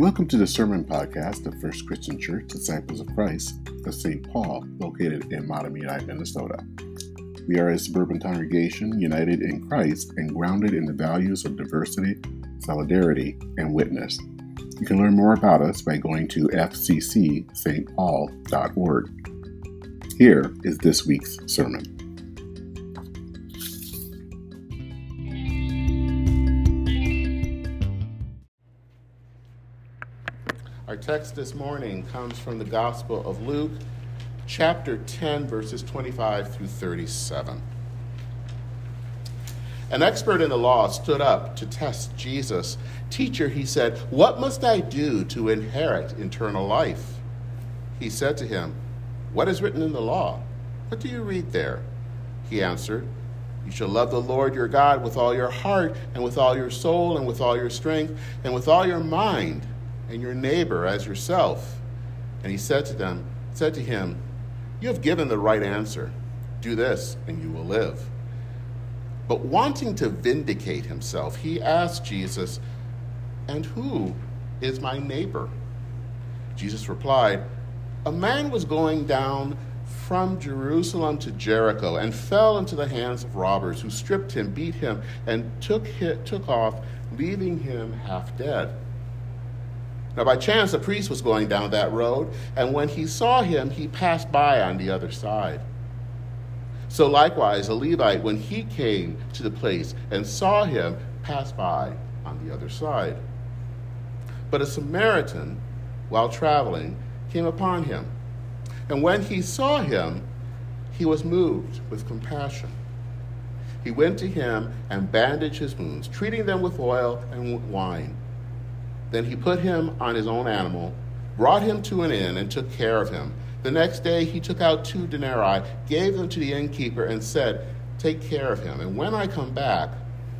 Welcome to the Sermon Podcast of First Christian Church Disciples of Christ of St. Paul, located in Mahtomedi, Minnesota. We are a suburban congregation united in Christ and grounded in the values of diversity, solidarity, and witness. You can learn more about us by going to fccsaintpaul.org. Here is this week's sermon. Text this morning comes from the Gospel of Luke, chapter 10, verses 25 through 37. An expert in the law stood up to test Jesus. Teacher, he said, What must I do to inherit eternal life? He said to him, What is written in the law? What do you read there? He answered, You shall love the Lord your God with all your heart, and with all your soul, and with all your strength, and with all your mind and your neighbor as yourself. And he said to them, said to him, You have given the right answer. Do this, and you will live. But wanting to vindicate himself, he asked Jesus, And who is my neighbor? Jesus replied, A man was going down from Jerusalem to Jericho and fell into the hands of robbers who stripped him, beat him, and took, took off, leaving him half dead. Now, by chance, a priest was going down that road, and when he saw him, he passed by on the other side. So, likewise, a Levite, when he came to the place and saw him, passed by on the other side. But a Samaritan, while traveling, came upon him. And when he saw him, he was moved with compassion. He went to him and bandaged his wounds, treating them with oil and wine. Then he put him on his own animal, brought him to an inn, and took care of him. The next day he took out two denarii, gave them to the innkeeper, and said, Take care of him, and when I come back,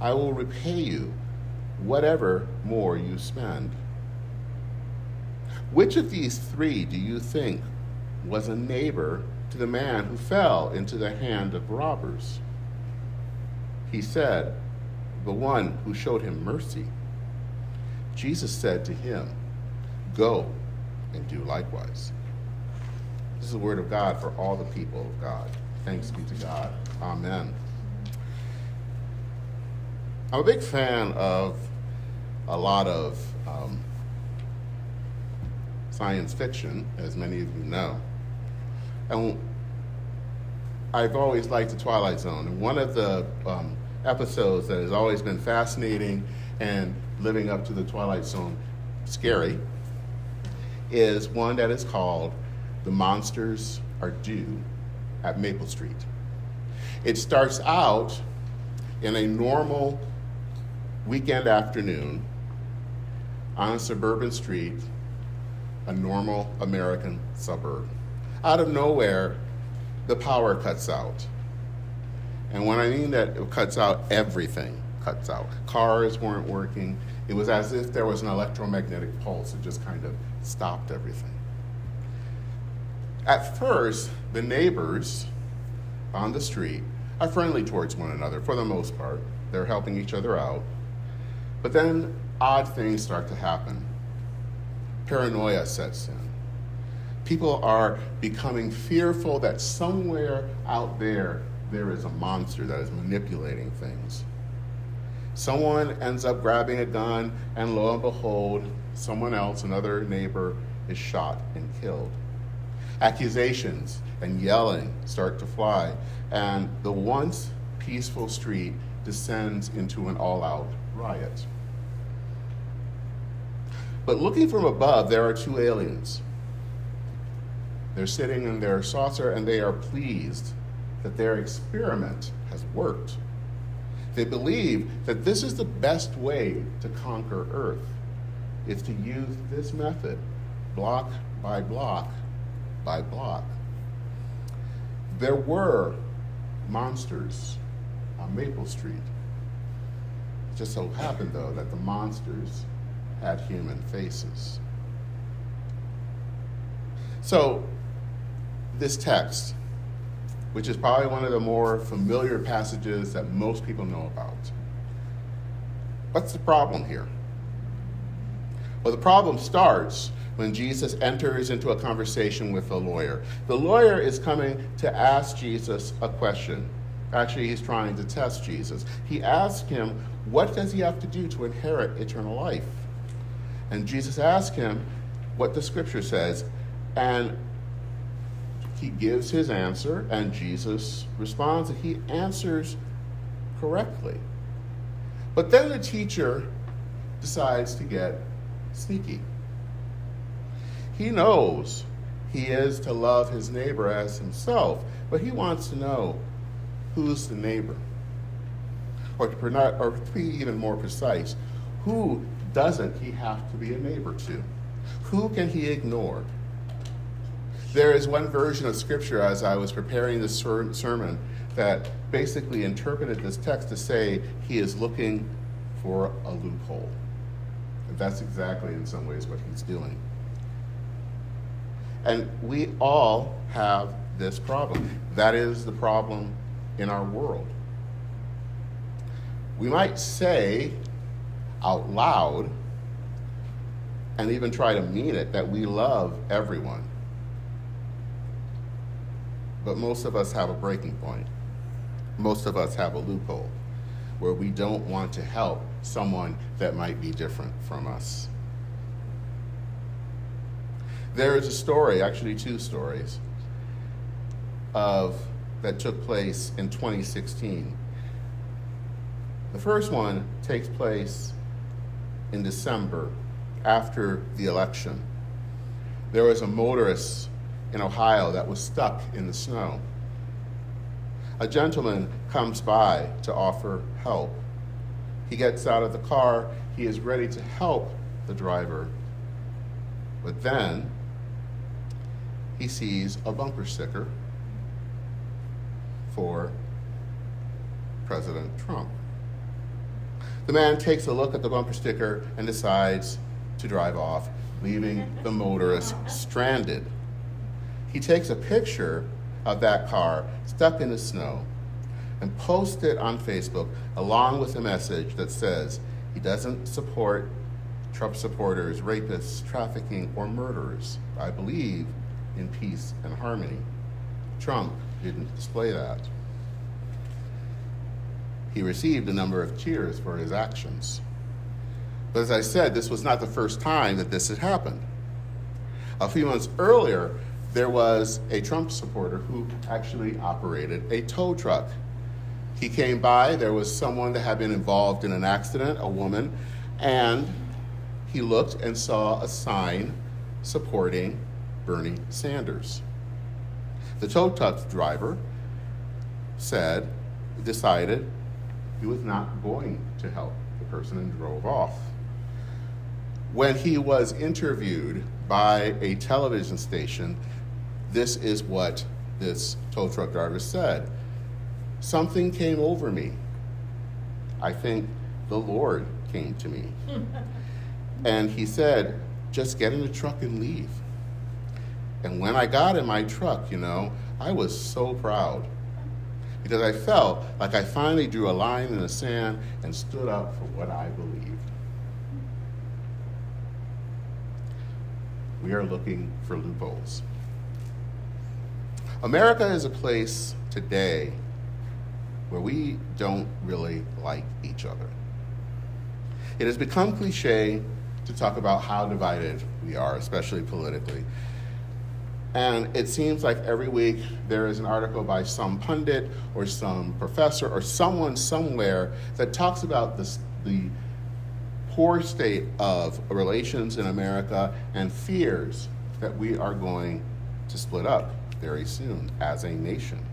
I will repay you whatever more you spend. Which of these three do you think was a neighbor to the man who fell into the hand of robbers? He said, The one who showed him mercy. Jesus said to him, Go and do likewise. This is the word of God for all the people of God. Thanks be to God. Amen. I'm a big fan of a lot of um, science fiction, as many of you know. And I've always liked the Twilight Zone. And one of the um, episodes that has always been fascinating and living up to the Twilight Zone scary is one that is called The Monsters Are Due at Maple Street. It starts out in a normal weekend afternoon on a suburban street, a normal American suburb. Out of nowhere, the power cuts out. And when I mean that it cuts out everything, cuts out. Cars weren't working. It was as if there was an electromagnetic pulse. It just kind of stopped everything. At first, the neighbors on the street are friendly towards one another for the most part. They're helping each other out. But then odd things start to happen. Paranoia sets in. People are becoming fearful that somewhere out there there is a monster that is manipulating things. Someone ends up grabbing a gun, and lo and behold, someone else, another neighbor, is shot and killed. Accusations and yelling start to fly, and the once peaceful street descends into an all out riot. But looking from above, there are two aliens. They're sitting in their saucer and they are pleased that their experiment has worked. They believe that this is the best way to conquer Earth, is to use this method, block by block by block. There were monsters on Maple Street. It just so happened, though, that the monsters had human faces. So, this text which is probably one of the more familiar passages that most people know about. What's the problem here? Well, the problem starts when Jesus enters into a conversation with a lawyer. The lawyer is coming to ask Jesus a question. Actually, he's trying to test Jesus. He asks him, What does he have to do to inherit eternal life? And Jesus asks him what the scripture says. And he gives his answer, and Jesus responds, and he answers correctly. But then the teacher decides to get sneaky. He knows he is to love his neighbor as himself, but he wants to know who's the neighbor. Or to, or to be even more precise, who doesn't he have to be a neighbor to? Who can he ignore? There is one version of Scripture as I was preparing this ser- sermon that basically interpreted this text to say he is looking for a loophole. And that's exactly, in some ways, what he's doing. And we all have this problem. That is the problem in our world. We might say out loud and even try to mean it that we love everyone. But most of us have a breaking point. Most of us have a loophole where we don't want to help someone that might be different from us. There is a story, actually two stories, of that took place in 2016. The first one takes place in December after the election. There was a motorist in Ohio that was stuck in the snow. A gentleman comes by to offer help. He gets out of the car, he is ready to help the driver. But then he sees a bumper sticker for President Trump. The man takes a look at the bumper sticker and decides to drive off, leaving the motorist stranded. He takes a picture of that car stuck in the snow and posts it on Facebook along with a message that says he doesn't support Trump supporters, rapists, trafficking, or murderers. I believe in peace and harmony. Trump didn't display that. He received a number of cheers for his actions. But as I said, this was not the first time that this had happened. A few months earlier, there was a Trump supporter who actually operated a tow truck. He came by, there was someone that had been involved in an accident, a woman, and he looked and saw a sign supporting Bernie Sanders. The tow truck driver said, decided he was not going to help the person and drove off. When he was interviewed by a television station, this is what this tow truck driver said Something came over me. I think the Lord came to me. and he said, Just get in the truck and leave. And when I got in my truck, you know, I was so proud because I felt like I finally drew a line in the sand and stood up for what I believed. We are looking for loopholes. America is a place today where we don't really like each other. It has become cliche to talk about how divided we are, especially politically. And it seems like every week there is an article by some pundit or some professor or someone somewhere that talks about this, the poor state of relations in America and fears that we are going to split up very soon as a nation.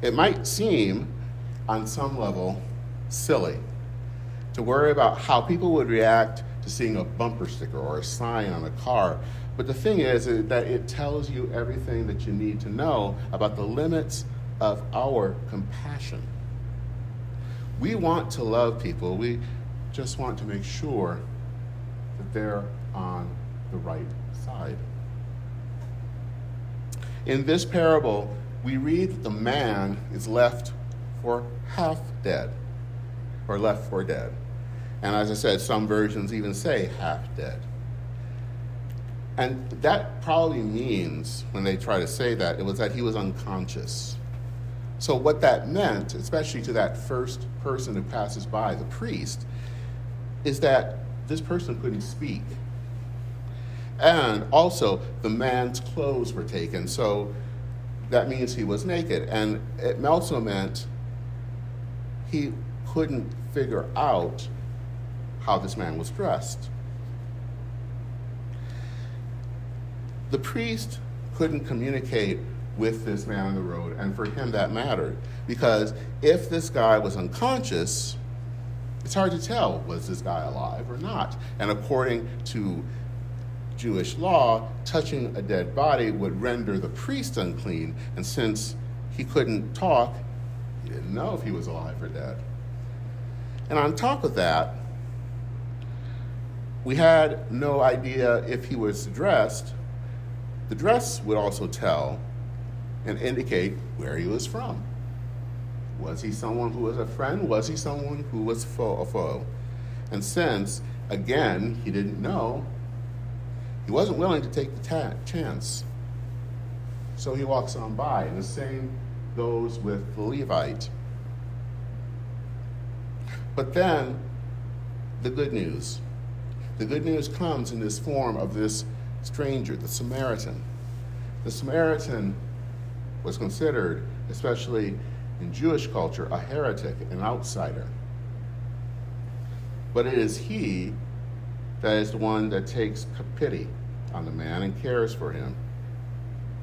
It might seem, on some level, silly to worry about how people would react to seeing a bumper sticker or a sign on a car but the thing is, is that it tells you everything that you need to know about the limits of our compassion. We want to love people. We just want to make sure that they're on the right side. In this parable, we read that the man is left for half dead, or left for dead. And as I said, some versions even say half dead. And that probably means, when they try to say that, it was that he was unconscious. So, what that meant, especially to that first person who passes by, the priest, is that this person couldn't speak. And also, the man's clothes were taken. So, that means he was naked. And it also meant he couldn't figure out how this man was dressed. The priest couldn't communicate with this man on the road, and for him that mattered. Because if this guy was unconscious, it's hard to tell was this guy alive or not. And according to Jewish law, touching a dead body would render the priest unclean. And since he couldn't talk, he didn't know if he was alive or dead. And on top of that, we had no idea if he was dressed. The dress would also tell and indicate where he was from. Was he someone who was a friend? Was he someone who was foe, a foe? And since, again, he didn't know, he wasn't willing to take the ta- chance. So he walks on by. And the same goes with the Levite. But then, the good news. The good news comes in this form of this stranger, the Samaritan. The Samaritan was considered, especially in Jewish culture, a heretic, an outsider. But it is he that is the one that takes pity on the man and cares for him.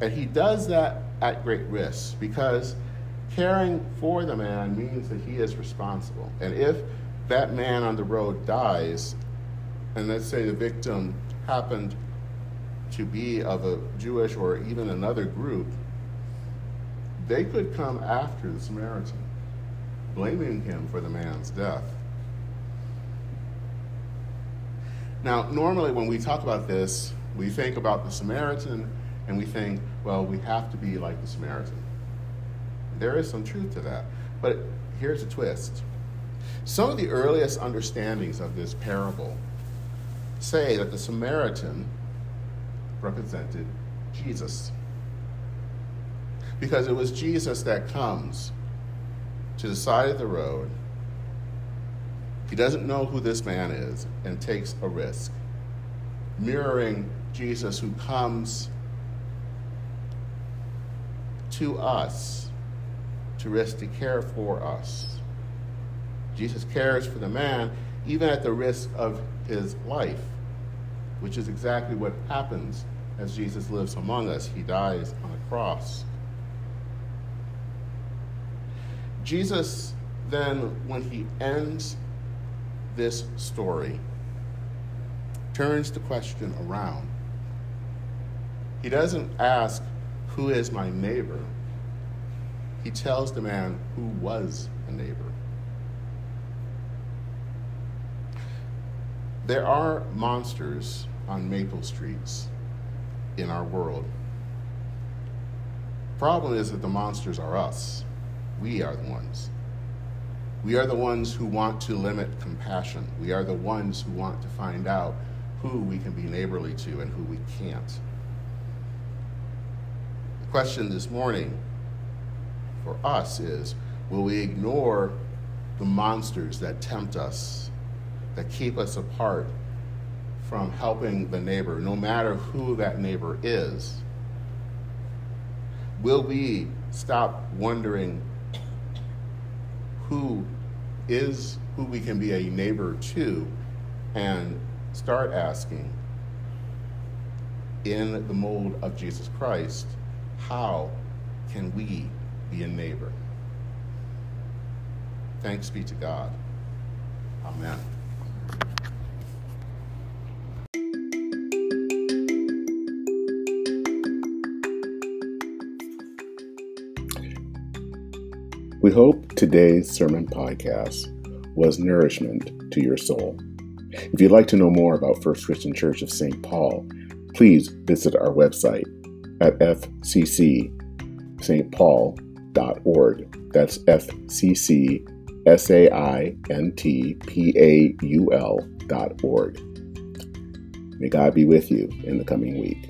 And he does that at great risk because caring for the man means that he is responsible. And if that man on the road dies, and let's say the victim happened to be of a Jewish or even another group, they could come after the Samaritan, blaming him for the man's death. Now, normally when we talk about this, we think about the Samaritan and we think, well, we have to be like the Samaritan. There is some truth to that. But here's a twist. Some of the earliest understandings of this parable say that the Samaritan represented Jesus because it was Jesus that comes to the side of the road. He doesn't know who this man is and takes a risk, mirroring Jesus who comes to us to risk to care for us. Jesus cares for the man even at the risk of his life, which is exactly what happens as Jesus lives among us. He dies on a cross. Jesus then, when he ends this story, turns the question around. He doesn't ask, Who is my neighbor? He tells the man who was a neighbor. There are monsters on Maple Streets in our world. Problem is that the monsters are us. We are the ones. We are the ones who want to limit compassion. We are the ones who want to find out who we can be neighborly to and who we can't. The question this morning for us is will we ignore the monsters that tempt us, that keep us apart from helping the neighbor, no matter who that neighbor is? Will we stop wondering who is who we can be a neighbor to and start asking in the mold of Jesus Christ, how can we be a neighbor? Thanks be to God. Amen. We hope today's sermon podcast was nourishment to your soul. If you'd like to know more about First Christian Church of St. Paul, please visit our website at fccsaintpaul.org. That's fccsaintpaul.org. S A I N T P A U L dot org. May God be with you in the coming week.